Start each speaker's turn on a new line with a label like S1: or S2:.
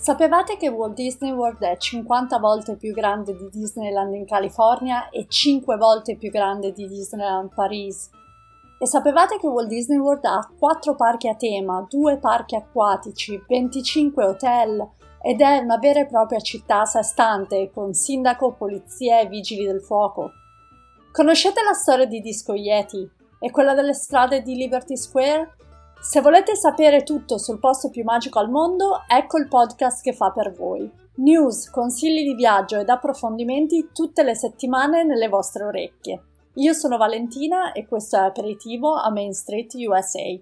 S1: Sapevate che Walt Disney World è 50 volte più grande di Disneyland in California e 5 volte più grande di Disneyland Paris? E sapevate che Walt Disney World ha 4 parchi a tema, 2 parchi acquatici, 25 hotel ed è una vera e propria città a sé stante con sindaco, polizia e vigili del fuoco? Conoscete la storia di Disco Yeti e quella delle strade di Liberty Square? Se volete sapere tutto sul posto più magico al mondo, ecco il podcast che fa per voi. News, consigli di viaggio ed approfondimenti tutte le settimane nelle vostre orecchie. Io sono Valentina e questo è Aperitivo a Main Street USA.